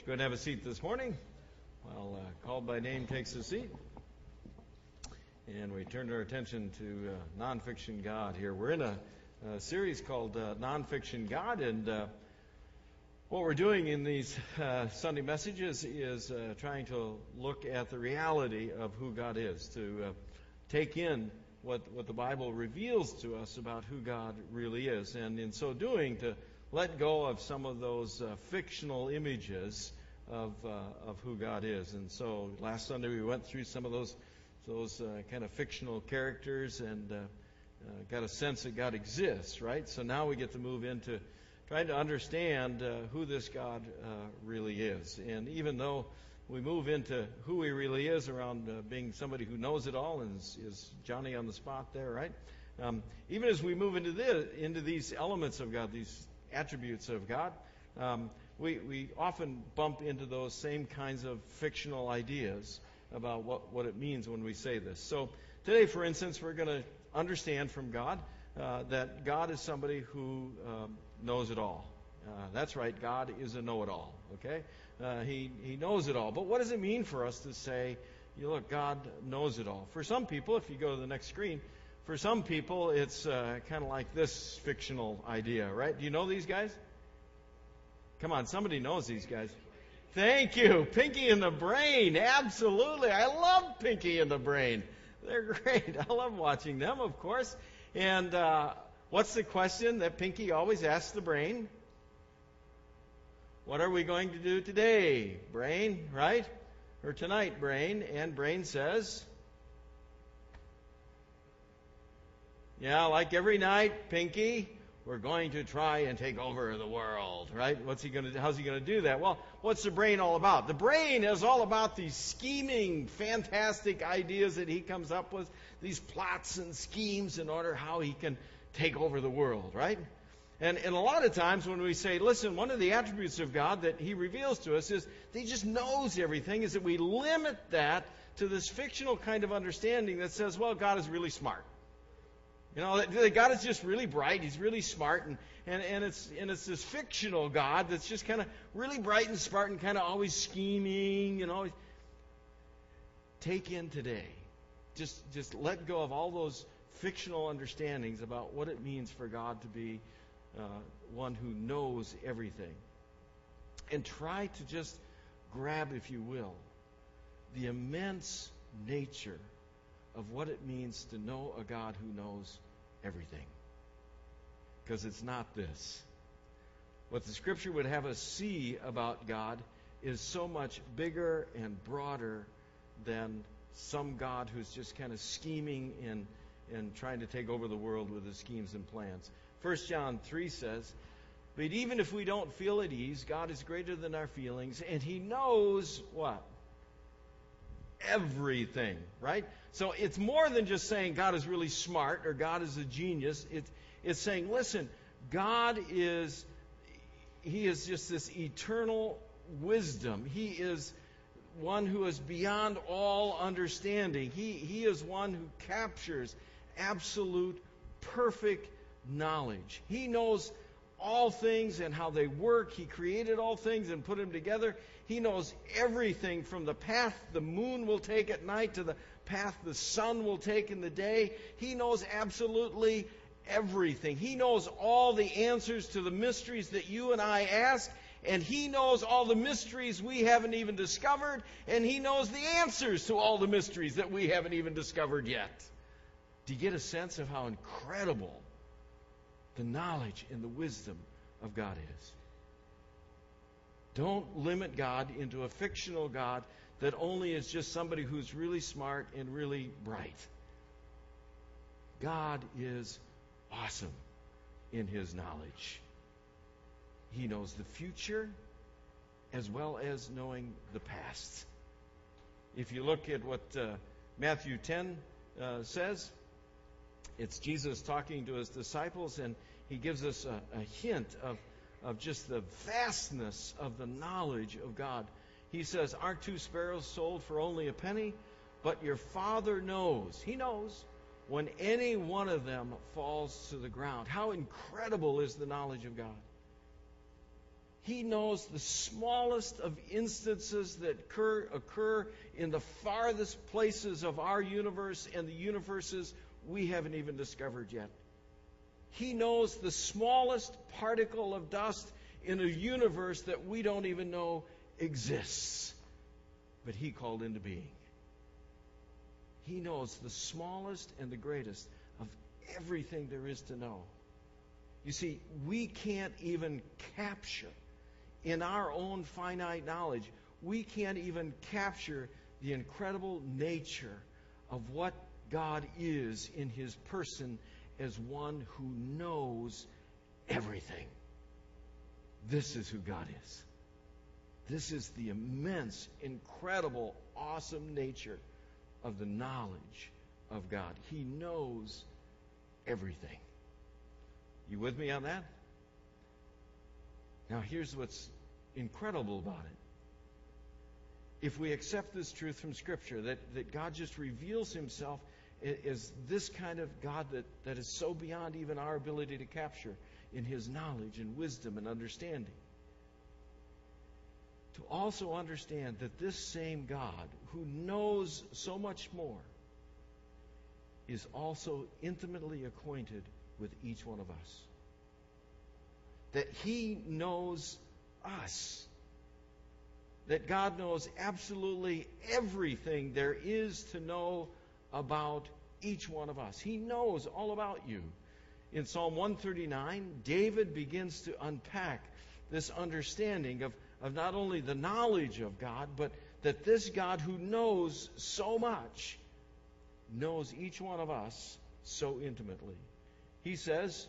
you go and have a seat this morning? While uh, called by name takes a seat. And we turn our attention to uh, nonfiction God here. We're in a, a series called uh, Nonfiction God, and uh, what we're doing in these uh, Sunday messages is uh, trying to look at the reality of who God is, to take in what, what the Bible reveals to us about who God really is, and in so doing, to let go of some of those uh, fictional images of, uh, of who God is. And so last Sunday we went through some of those, those uh, kind of fictional characters and uh, uh, got a sense that God exists, right? So now we get to move into trying to understand uh, who this God really is. And even though we move into who he really is around being somebody who knows it all and is, is Johnny on the spot there, right? Um, even as we move into this, into these elements of God, these attributes of God, um, we, we often bump into those same kinds of fictional ideas about what, what it means when we say this. So today, for instance, we're going to understand from God uh, that God is somebody who um, knows it all. Uh, that's right, God is a know it all, okay? Uh, he, he knows it all. But what does it mean for us to say, you look, God knows it all? For some people, if you go to the next screen, for some people, it's uh, kind of like this fictional idea, right? Do you know these guys? Come on, somebody knows these guys. Thank you. Pinky and the Brain. Absolutely. I love Pinky and the Brain. They're great. I love watching them, of course. And uh, what's the question that Pinky always asks the brain? What are we going to do today, brain, right? Or tonight, brain? And brain says, Yeah, like every night, Pinky, we're going to try and take over the world, right? What's he going to? How's he going to do that? Well, what's the brain all about? The brain is all about these scheming, fantastic ideas that he comes up with, these plots and schemes in order how he can take over the world, right? And, and a lot of times when we say, listen, one of the attributes of God that he reveals to us is that he just knows everything, is that we limit that to this fictional kind of understanding that says, well, God is really smart. You know, God is just really bright. He's really smart, and, and, and it's and it's this fictional God that's just kind of really bright and smart and kind of always scheming. You know, take in today. Just just let go of all those fictional understandings about what it means for God to be uh, one who knows everything, and try to just grab, if you will, the immense nature of what it means to know a God who knows everything. Because it's not this. What the Scripture would have us see about God is so much bigger and broader than some God who's just kind of scheming and, and trying to take over the world with his schemes and plans. 1 John 3 says, But even if we don't feel at ease, God is greater than our feelings, and He knows what? everything, right? So it's more than just saying God is really smart or God is a genius. It's, it's saying, listen, God is, He is just this eternal wisdom. He is one who is beyond all understanding. He, he is one who captures absolute, perfect knowledge. He knows all things and how they work. He created all things and put them together. He knows everything from the path the moon will take at night to the path the sun will take in the day. He knows absolutely everything. He knows all the answers to the mysteries that you and I ask. And he knows all the mysteries we haven't even discovered. And he knows the answers to all the mysteries that we haven't even discovered yet. Do you get a sense of how incredible the knowledge and the wisdom of God is? Don't limit God into a fictional God that only is just somebody who's really smart and really bright. God is awesome in his knowledge. He knows the future as well as knowing the past. If you look at what uh, Matthew 10 uh, says, it's Jesus talking to his disciples, and he gives us a, a hint of of just the vastness of the knowledge of God. He says, Aren't two sparrows sold for only a penny? But your Father knows, He knows, when any one of them falls to the ground. How incredible is the knowledge of God! He knows the smallest of instances that occur, occur in the farthest places of our universe and the universes we haven't even discovered yet. He knows the smallest particle of dust in a universe that we don't even know exists. But He called into being. He knows the smallest and the greatest of everything there is to know. You see, we can't even capture in our own finite knowledge, we can't even capture the incredible nature of what God is in his person as one who knows everything. This is who God is. This is the immense, incredible, awesome nature of the knowledge of God. He knows everything. You with me on that? Now, here's what's incredible about it. If we accept this truth from Scripture, that, that God just reveals Himself as this kind of God that, that is so beyond even our ability to capture in His knowledge and wisdom and understanding. To also understand that this same God, who knows so much more, is also intimately acquainted with each one of us that He knows us. That God knows absolutely everything there is to know about each one of us. He knows all about you. In Psalm 139, David begins to unpack this understanding of, of not only the knowledge of God, but that this God who knows so much knows each one of us so intimately. He says,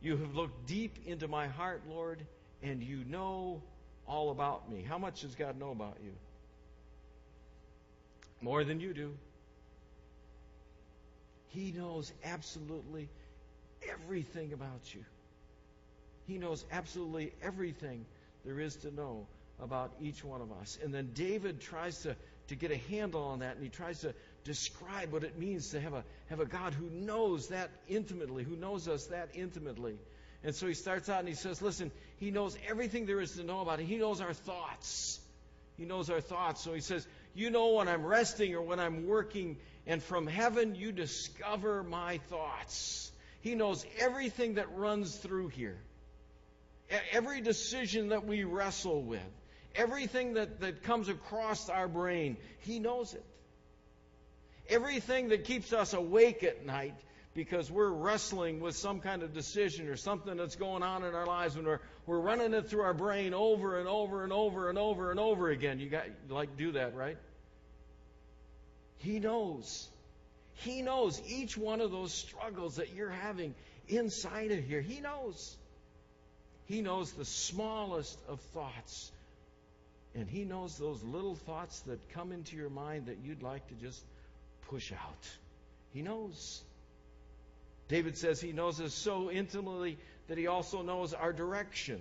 you have looked deep into my heart, Lord, and you know all about me. How much does God know about you? More than you do. He knows absolutely everything about you. He knows absolutely everything there is to know about each one of us. And then David tries to, to get a handle on that, and he tries to describe what it means to have a, have a God who knows that intimately, who knows us that intimately. And so he starts out and he says, Listen, he knows everything there is to know about it. He knows our thoughts. He knows our thoughts. So he says, You know when I'm resting or when I'm working, and from heaven you discover my thoughts. He knows everything that runs through here. Every decision that we wrestle with, everything that, that comes across our brain, He knows it. Everything that keeps us awake at night because we're wrestling with some kind of decision or something that's going on in our lives and we're, we're running it through our brain over and over and over and over and over again. You got like do that, right? He knows. He knows each one of those struggles that you're having inside of here. He knows. He knows the smallest of thoughts. And He knows those little thoughts that come into your mind that you'd like to just push out. He knows. David says he knows us so intimately that he also knows our direction.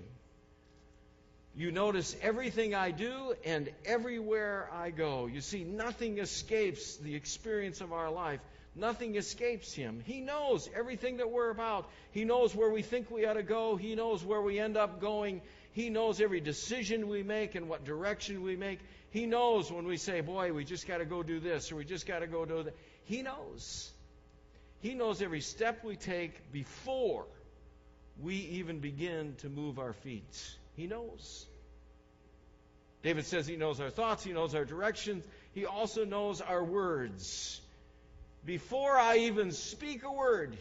You notice everything I do and everywhere I go. You see, nothing escapes the experience of our life. Nothing escapes him. He knows everything that we're about. He knows where we think we ought to go. He knows where we end up going. He knows every decision we make and what direction we make. He knows when we say, boy, we just got to go do this or we just got to go do that. He knows. He knows every step we take before we even begin to move our feet. He knows. David says he knows our thoughts, he knows our directions, he also knows our words. Before I even speak a word,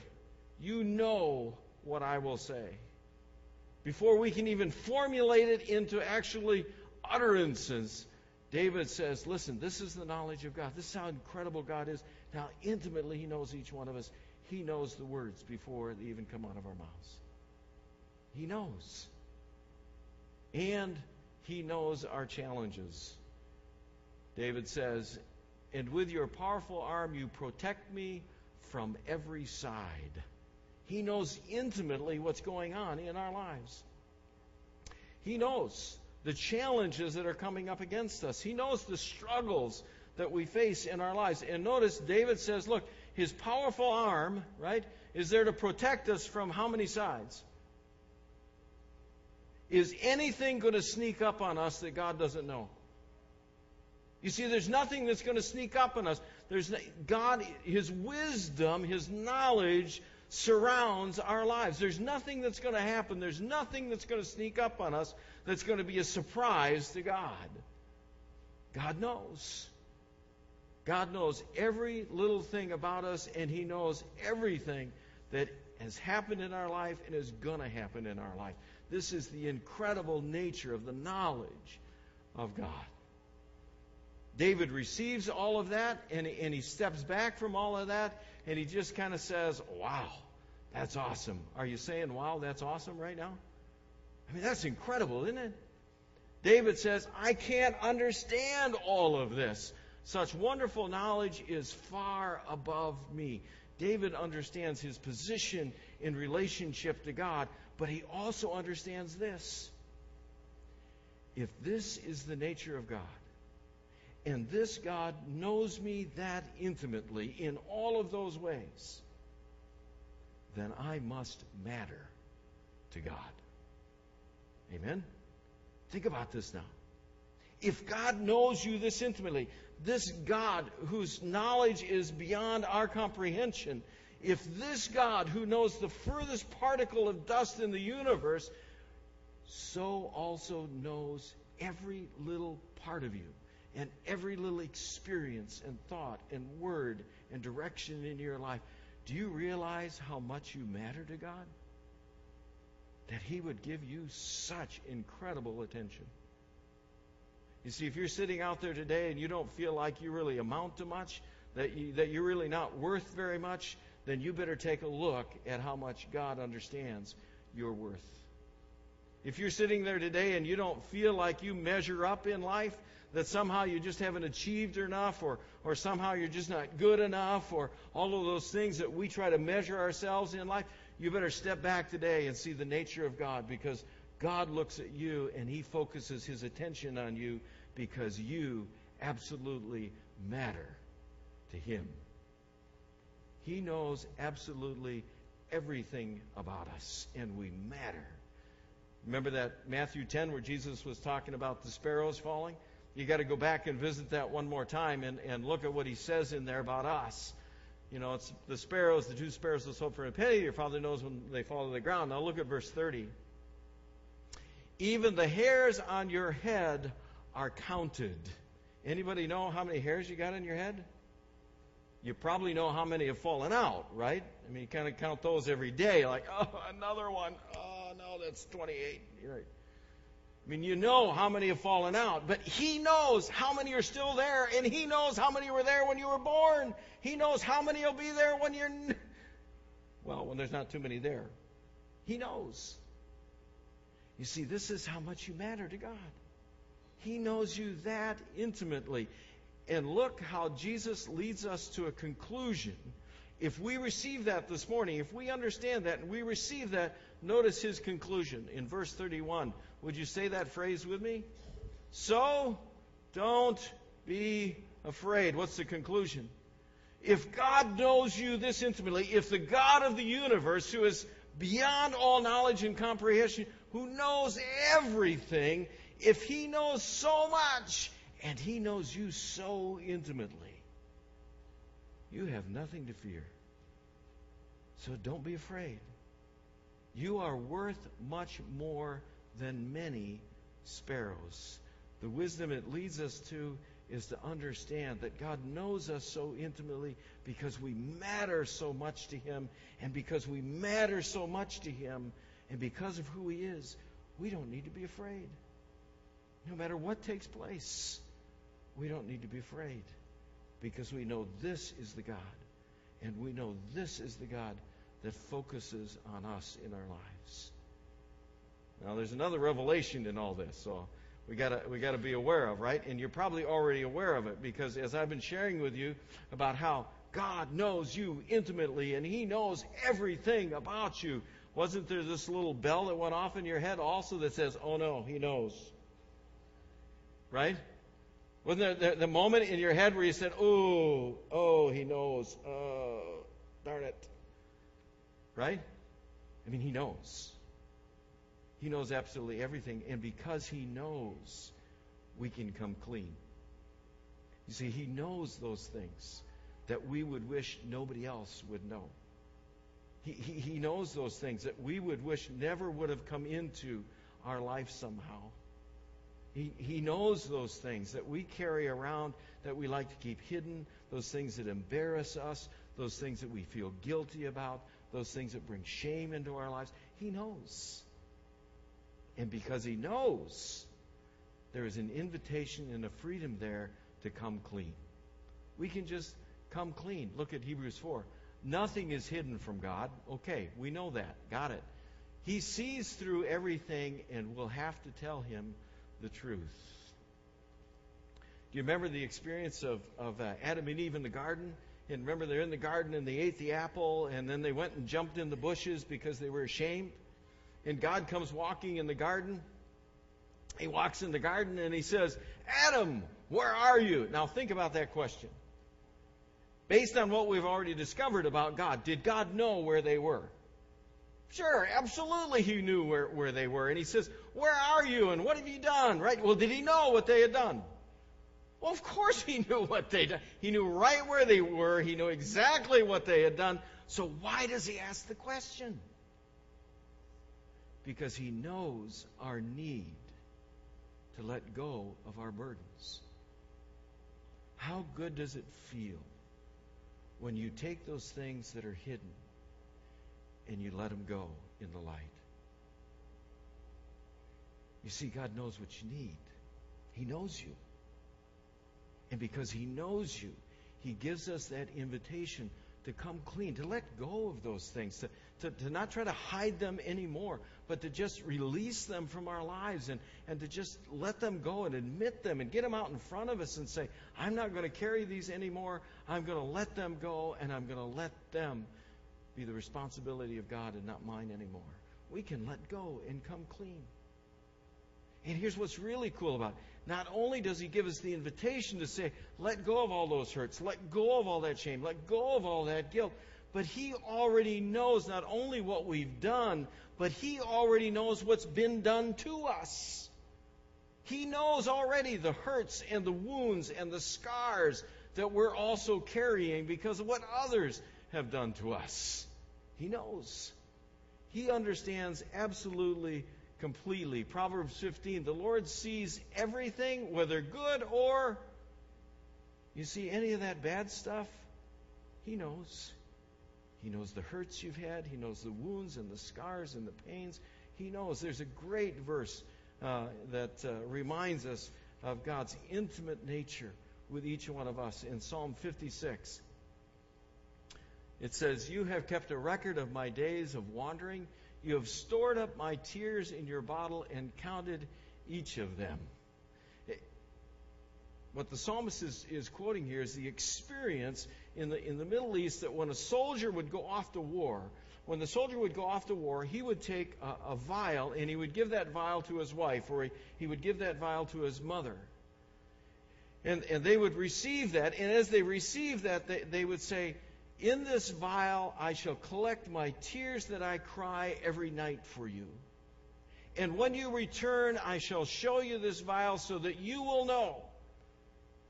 you know what I will say. Before we can even formulate it into actually utterances, David says, Listen, this is the knowledge of God. This is how incredible God is. Now, intimately, He knows each one of us. He knows the words before they even come out of our mouths. He knows. And He knows our challenges. David says, And with your powerful arm, you protect me from every side. He knows intimately what's going on in our lives. He knows the challenges that are coming up against us. He knows the struggles that we face in our lives. And notice David says, look, his powerful arm, right, is there to protect us from how many sides? Is anything going to sneak up on us that God doesn't know? You see, there's nothing that's going to sneak up on us. There's God, His wisdom, His knowledge surrounds our lives. There's nothing that's going to happen. There's nothing that's going to sneak up on us that's going to be a surprise to God. God knows. God knows every little thing about us, and He knows everything that has happened in our life and is going to happen in our life. This is the incredible nature of the knowledge of God. David receives all of that, and, and he steps back from all of that, and he just kind of says, Wow, that's awesome. Are you saying, Wow, that's awesome right now? I mean, that's incredible, isn't it? David says, I can't understand all of this. Such wonderful knowledge is far above me. David understands his position in relationship to God, but he also understands this. If this is the nature of God, and this God knows me that intimately in all of those ways, then I must matter to God. Amen? Think about this now. If God knows you this intimately, this God whose knowledge is beyond our comprehension, if this God who knows the furthest particle of dust in the universe, so also knows every little part of you and every little experience and thought and word and direction in your life, do you realize how much you matter to God? That He would give you such incredible attention. You see, if you're sitting out there today and you don't feel like you really amount to much, that, you, that you're really not worth very much, then you better take a look at how much God understands your worth. If you're sitting there today and you don't feel like you measure up in life, that somehow you just haven't achieved enough, or, or somehow you're just not good enough, or all of those things that we try to measure ourselves in life, you better step back today and see the nature of God because God looks at you and He focuses His attention on you because you absolutely matter to Him. He knows absolutely everything about us, and we matter. Remember that Matthew 10 where Jesus was talking about the sparrows falling? You got to go back and visit that one more time and, and look at what he says in there about us. You know, it's the sparrows, the two sparrows that sold for a penny. Your father knows when they fall to the ground. Now look at verse 30. Even the hairs on your head are counted. Anybody know how many hairs you got in your head? You probably know how many have fallen out, right? I mean, you kind of count those every day, like, oh, another one. Oh, no, that's 28. You're right. I mean, you know how many have fallen out, but He knows how many are still there, and He knows how many were there when you were born. He knows how many will be there when you're, well, when there's not too many there. He knows. You see, this is how much you matter to God. He knows you that intimately. And look how Jesus leads us to a conclusion. If we receive that this morning, if we understand that and we receive that, notice his conclusion in verse 31. Would you say that phrase with me? So don't be afraid. What's the conclusion? If God knows you this intimately, if the God of the universe, who is beyond all knowledge and comprehension, who knows everything, if He knows so much and He knows you so intimately, you have nothing to fear. So don't be afraid. You are worth much more than many sparrows. The wisdom it leads us to is to understand that God knows us so intimately because we matter so much to Him, and because we matter so much to Him, and because of who He is, we don't need to be afraid. No matter what takes place, we don't need to be afraid because we know this is the God. And we know this is the God that focuses on us in our lives. Now, there's another revelation in all this, so we gotta we gotta be aware of, right? And you're probably already aware of it because as I've been sharing with you about how God knows you intimately and He knows everything about you. Wasn't there this little bell that went off in your head also that says, "Oh no, He knows"? Right? Wasn't there the, moment in your head where you said, "Oh, oh, He knows"? Oh, darn it! Right? I mean, He knows. He knows absolutely everything. And because He knows, we can come clean. You see, He knows those things that we would wish nobody else would know. He, he, he knows those things that we would wish never would have come into our life somehow. He, he knows those things that we carry around that we like to keep hidden, those things that embarrass us, those things that we feel guilty about, those things that bring shame into our lives. He knows. And because He knows, there is an invitation and a freedom there to come clean. We can just come clean. Look at Hebrews 4. Nothing is hidden from God. Okay, we know that. Got it. He sees through everything, and we'll have to tell Him the truth. Do you remember the experience of, of uh, Adam and Eve in the garden? And remember, they're in the garden and they ate the apple, and then they went and jumped in the bushes because they were ashamed. And God comes walking in the garden. He walks in the garden and he says, Adam, where are you? Now, think about that question. Based on what we've already discovered about God, did God know where they were? Sure, absolutely he knew where, where they were. And he says, Where are you and what have you done? Right? Well, did he know what they had done? Well, of course he knew what they'd done. He knew right where they were. He knew exactly what they had done. So why does he ask the question? Because he knows our need to let go of our burdens. How good does it feel when you take those things that are hidden and you let them go in the light? You see, God knows what you need. He knows you. And because He knows you, He gives us that invitation to come clean, to let go of those things, to, to, to not try to hide them anymore, but to just release them from our lives and, and to just let them go and admit them and get them out in front of us and say, I'm not going to carry these anymore. I'm going to let them go and I'm going to let them be the responsibility of God and not mine anymore. We can let go and come clean. And here's what's really cool about it. Not only does he give us the invitation to say, let go of all those hurts, let go of all that shame, let go of all that guilt, but he already knows not only what we've done, but he already knows what's been done to us. He knows already the hurts and the wounds and the scars that we're also carrying because of what others have done to us. He knows. He understands absolutely completely. Proverbs 15 the Lord sees everything, whether good or you see any of that bad stuff, He knows. He knows the hurts you've had, He knows the wounds and the scars and the pains. He knows. There's a great verse uh, that uh, reminds us of God's intimate nature with each one of us in Psalm 56. It says, You have kept a record of my days of wandering. You have stored up my tears in your bottle and counted each of them. What the psalmist is, is quoting here is the experience in the, in the Middle East that when a soldier would go off to war, when the soldier would go off to war, he would take a, a vial and he would give that vial to his wife or he, he would give that vial to his mother. And, and they would receive that, and as they received that, they, they would say, in this vial I shall collect my tears that I cry every night for you. And when you return, I shall show you this vial so that you will know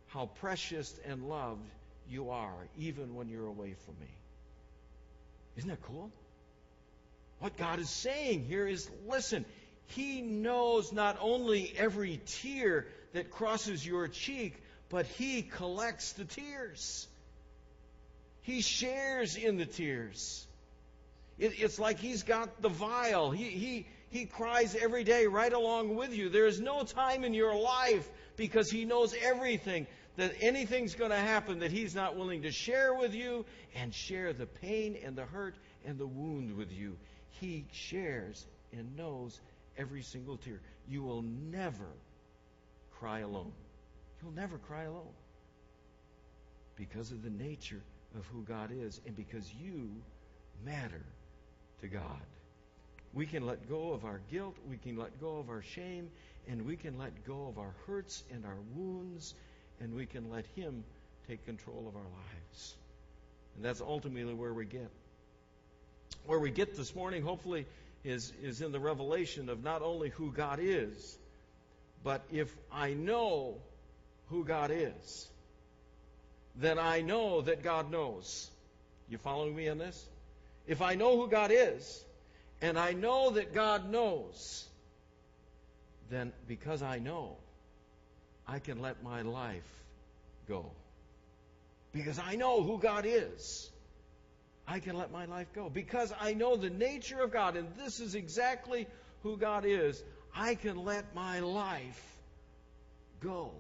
how precious and loved you are, even when you're away from me. Isn't that cool? What God is saying here is listen, He knows not only every tear that crosses your cheek, but He collects the tears. He shares in the tears. It, it's like he's got the vial. He, he, he cries every day right along with you. There is no time in your life because he knows everything that anything's going to happen that he's not willing to share with you and share the pain and the hurt and the wound with you. He shares and knows every single tear. You will never cry alone. You'll never cry alone because of the nature of who God is and because you matter to God. We can let go of our guilt, we can let go of our shame, and we can let go of our hurts and our wounds, and we can let Him take control of our lives. And that's ultimately where we get. Where we get this morning, hopefully, is, is in the revelation of not only who God is, but if I know who God is, then I know that God knows. You following me on this? If I know who God is, and I know that God knows, then because I know, I can let my life go. Because I know who God is. I can let my life go. Because I know the nature of God, and this is exactly who God is, I can let my life go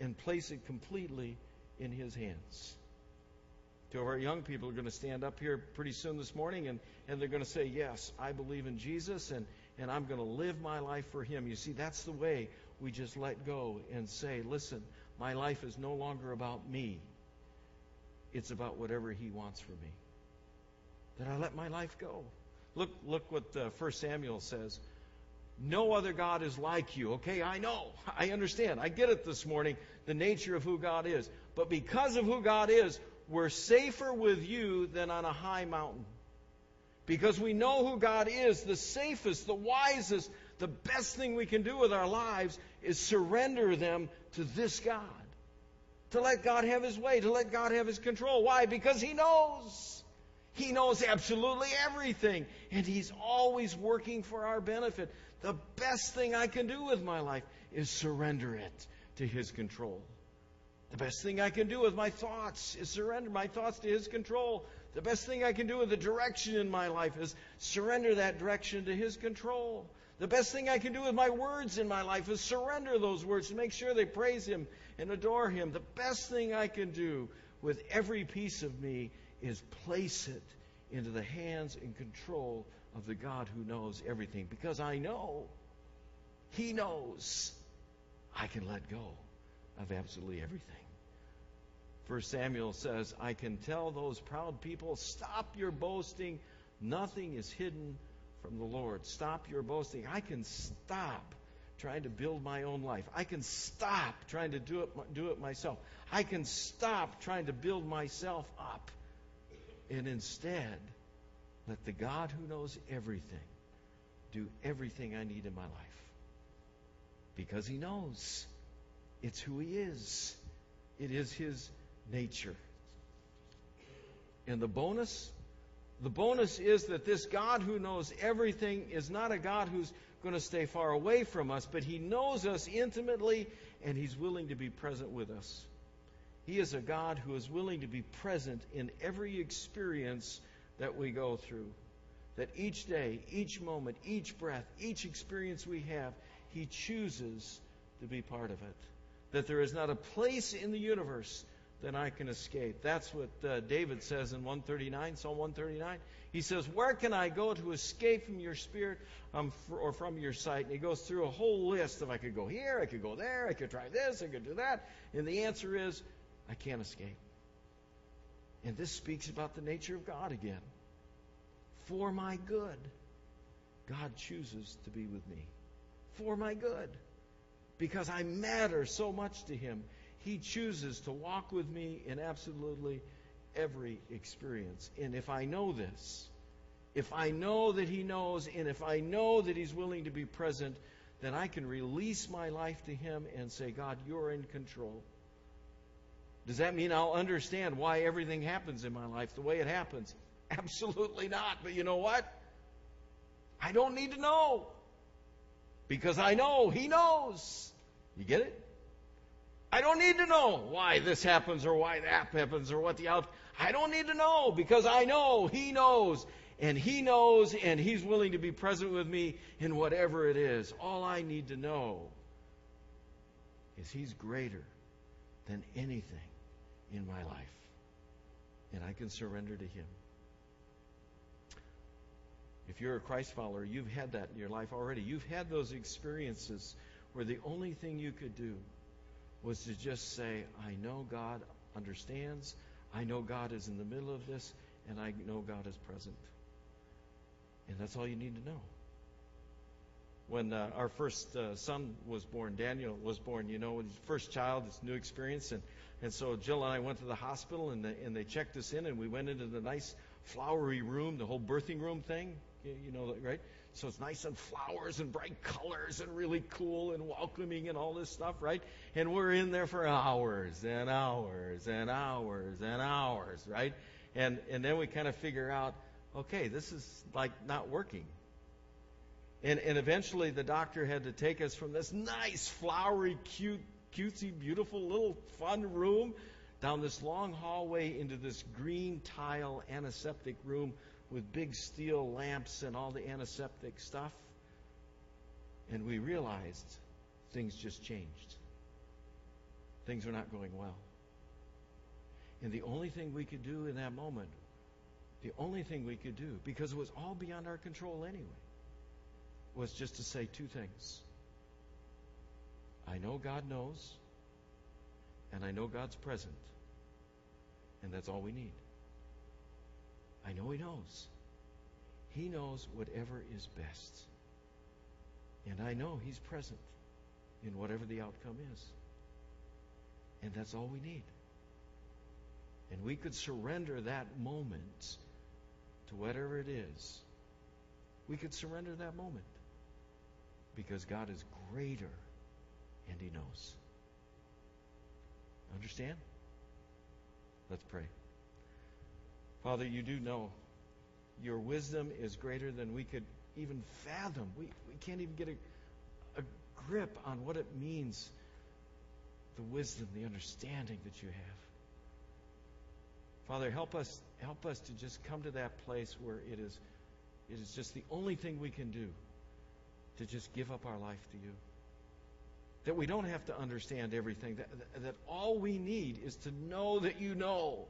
and place it completely in His hands. Two of our young people are going to stand up here pretty soon this morning and, and they're going to say, Yes, I believe in Jesus and, and I'm going to live my life for Him. You see, that's the way we just let go and say, Listen, my life is no longer about me, it's about whatever He wants for me. That I let my life go. Look, look what uh, 1 Samuel says. No other God is like you. Okay, I know. I understand. I get it this morning, the nature of who God is. But because of who God is, we're safer with you than on a high mountain. Because we know who God is, the safest, the wisest, the best thing we can do with our lives is surrender them to this God. To let God have His way, to let God have His control. Why? Because He knows. He knows absolutely everything. And He's always working for our benefit. The best thing I can do with my life is surrender it to His control. The best thing I can do with my thoughts is surrender my thoughts to His control. The best thing I can do with the direction in my life is surrender that direction to His control. The best thing I can do with my words in my life is surrender those words to make sure they praise Him and adore Him. The best thing I can do with every piece of me is place it into the hands and control of the God who knows everything. Because I know, He knows, I can let go of absolutely everything. First Samuel says, I can tell those proud people, stop your boasting. Nothing is hidden from the Lord. Stop your boasting. I can stop trying to build my own life. I can stop trying to do it, do it myself. I can stop trying to build myself up. And instead, let the God who knows everything do everything I need in my life. Because He knows. It's who He is, it is His nature. And the bonus? The bonus is that this God who knows everything is not a God who's going to stay far away from us, but He knows us intimately and He's willing to be present with us. He is a God who is willing to be present in every experience that we go through. That each day, each moment, each breath, each experience we have, He chooses to be part of it. That there is not a place in the universe that I can escape. That's what uh, David says in 139, Psalm 139. He says, Where can I go to escape from your spirit um, for, or from your sight? And he goes through a whole list of I could go here, I could go there, I could try this, I could do that. And the answer is, I can't escape. And this speaks about the nature of God again. For my good, God chooses to be with me. For my good. Because I matter so much to Him. He chooses to walk with me in absolutely every experience. And if I know this, if I know that He knows, and if I know that He's willing to be present, then I can release my life to Him and say, God, you're in control. Does that mean I'll understand why everything happens in my life the way it happens? Absolutely not. But you know what? I don't need to know. Because I know He knows. You get it? I don't need to know why this happens or why that happens or what the out. I don't need to know because I know He knows. And He knows and He's willing to be present with me in whatever it is. All I need to know is He's greater than anything in my life. And I can surrender to Him. If you're a Christ follower, you've had that in your life already. You've had those experiences where the only thing you could do was to just say, I know God understands, I know God is in the middle of this, and I know God is present. And that's all you need to know. When uh, our first uh, son was born, Daniel was born, you know, his first child, it's new experience, and and so Jill and I went to the hospital and they, and they checked us in and we went into the nice flowery room, the whole birthing room thing. You know, right? So it's nice and flowers and bright colors and really cool and welcoming and all this stuff, right? And we're in there for hours and hours and hours and hours, right? And and then we kind of figure out, okay, this is like not working. And and eventually the doctor had to take us from this nice, flowery, cute, cutesy, beautiful little fun room down this long hallway into this green tile antiseptic room with big steel lamps and all the antiseptic stuff. And we realized things just changed. Things were not going well. And the only thing we could do in that moment, the only thing we could do, because it was all beyond our control anyway, was just to say two things. I know God knows, and I know God's present, and that's all we need. I know He knows. He knows whatever is best. And I know He's present in whatever the outcome is. And that's all we need. And we could surrender that moment to whatever it is. We could surrender that moment because God is greater and He knows. Understand? Let's pray. Father, you do know your wisdom is greater than we could even fathom. We, we can't even get a, a grip on what it means the wisdom, the understanding that you have. Father, help us help us to just come to that place where it is it is just the only thing we can do to just give up our life to you. That we don't have to understand everything, that, that all we need is to know that you know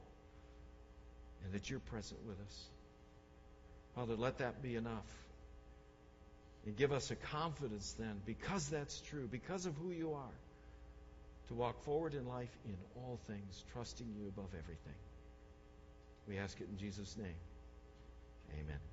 and that you're present with us. Father, let that be enough. And give us a confidence then, because that's true, because of who you are, to walk forward in life in all things, trusting you above everything. We ask it in Jesus' name. Amen.